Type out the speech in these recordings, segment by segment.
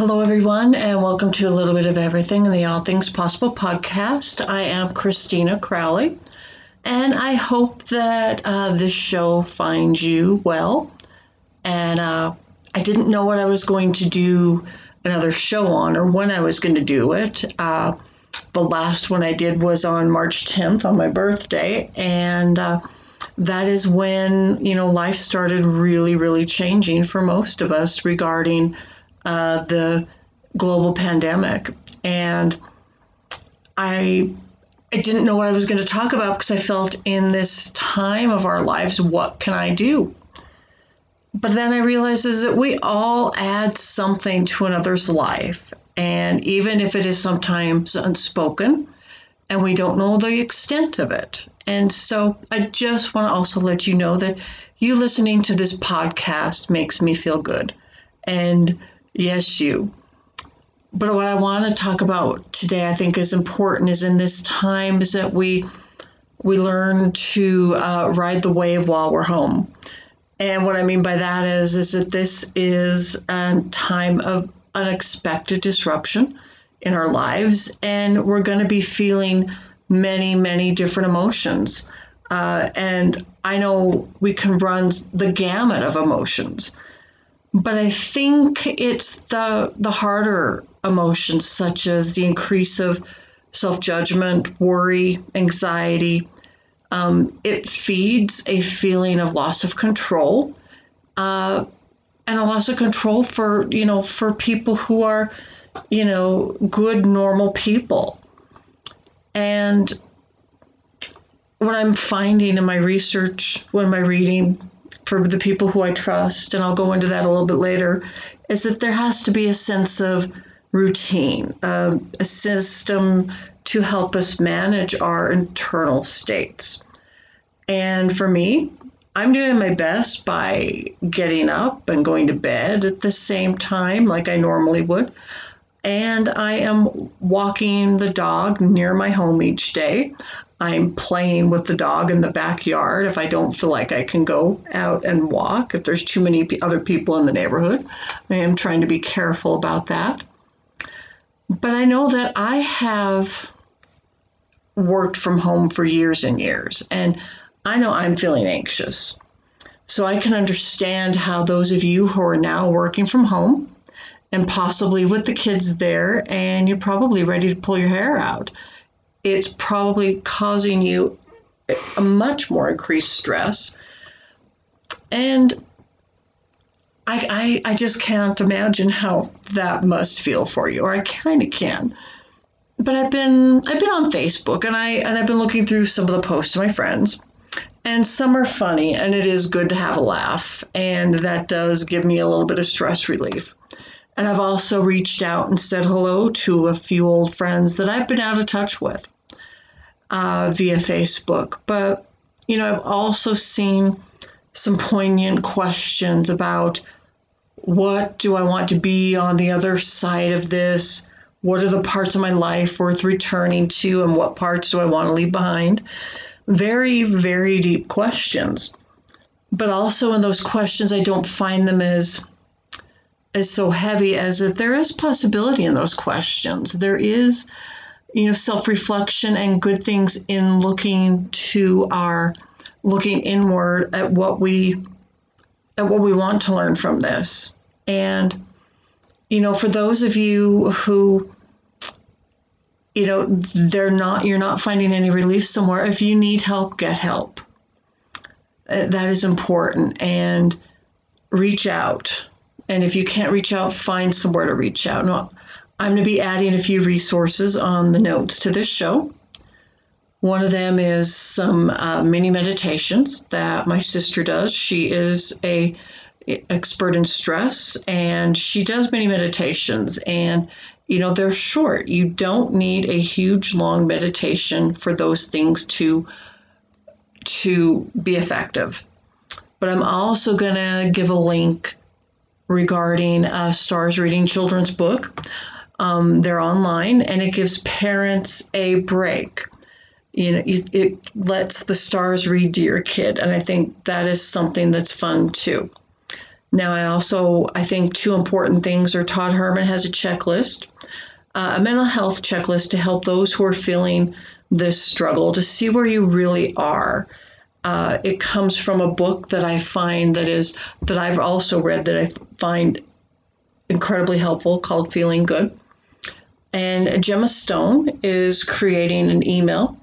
Hello, everyone, and welcome to a little bit of everything in the All Things Possible podcast. I am Christina Crowley, and I hope that uh, this show finds you well. And uh, I didn't know what I was going to do another show on or when I was going to do it. Uh, the last one I did was on March 10th on my birthday, and uh, that is when you know life started really, really changing for most of us regarding uh, the global pandemic, and I I didn't know what I was going to talk about because I felt in this time of our lives, what can I do? But then I realized is that we all add something to another's life, and even if it is sometimes unspoken, and we don't know the extent of it. And so I just want to also let you know that you listening to this podcast makes me feel good. And Yes, you. But what I want to talk about today, I think, is important is in this time is that we we learn to uh, ride the wave while we're home. And what I mean by that is is that this is a time of unexpected disruption in our lives, and we're going to be feeling many, many different emotions. Uh, and I know we can run the gamut of emotions. But I think it's the the harder emotions such as the increase of self-judgment, worry, anxiety. Um, it feeds a feeling of loss of control, uh, and a loss of control for you know for people who are, you know, good normal people. And what I'm finding in my research, when my reading, for the people who I trust, and I'll go into that a little bit later, is that there has to be a sense of routine, uh, a system to help us manage our internal states. And for me, I'm doing my best by getting up and going to bed at the same time, like I normally would. And I am walking the dog near my home each day. I'm playing with the dog in the backyard if I don't feel like I can go out and walk, if there's too many other people in the neighborhood. I am trying to be careful about that. But I know that I have worked from home for years and years, and I know I'm feeling anxious. So I can understand how those of you who are now working from home and possibly with the kids there, and you're probably ready to pull your hair out it's probably causing you a much more increased stress. And I, I, I just can't imagine how that must feel for you, or I kind of can. But I've been I've been on Facebook and I and I've been looking through some of the posts of my friends, and some are funny, and it is good to have a laugh, and that does give me a little bit of stress relief. And I've also reached out and said hello to a few old friends that I've been out of touch with uh, via Facebook. But, you know, I've also seen some poignant questions about what do I want to be on the other side of this? What are the parts of my life worth returning to, and what parts do I want to leave behind? Very, very deep questions. But also in those questions, I don't find them as is so heavy as that there is possibility in those questions. There is, you know, self-reflection and good things in looking to our looking inward at what we at what we want to learn from this. And you know, for those of you who you know, they're not you're not finding any relief somewhere, if you need help, get help. Uh, that is important and reach out and if you can't reach out, find somewhere to reach out. Now, I'm going to be adding a few resources on the notes to this show. One of them is some uh, mini meditations that my sister does. She is a expert in stress and she does many meditations and you know they're short. You don't need a huge long meditation for those things to to be effective. But I'm also going to give a link regarding uh, Stars Reading Children's Book. Um, they're online and it gives parents a break. You know, it lets the stars read to your kid, and I think that is something that's fun too. Now, I also I think two important things are Todd Herman has a checklist, uh, a mental health checklist to help those who are feeling this struggle to see where you really are. Uh, it comes from a book that I find that is that I've also read that I find incredibly helpful called Feeling Good. And Gemma Stone is creating an email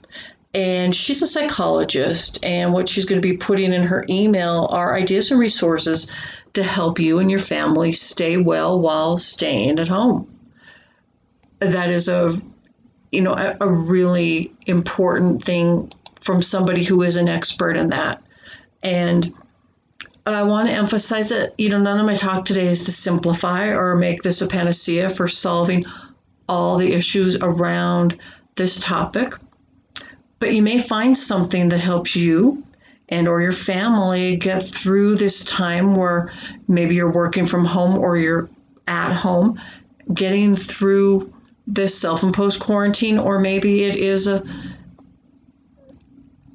and she's a psychologist and what she's going to be putting in her email are ideas and resources to help you and your family stay well while staying at home that is a you know a, a really important thing from somebody who is an expert in that and I want to emphasize that you know none of my talk today is to simplify or make this a panacea for solving all the issues around this topic. But you may find something that helps you and or your family get through this time where maybe you're working from home or you're at home getting through this self-imposed quarantine or maybe it is a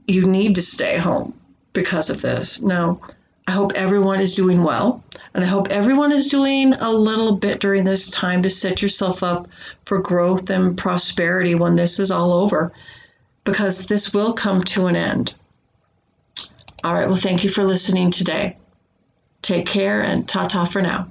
you need to stay home because of this. Now i hope everyone is doing well and i hope everyone is doing a little bit during this time to set yourself up for growth and prosperity when this is all over because this will come to an end. All right well thank you for listening today. Take care and ta ta for now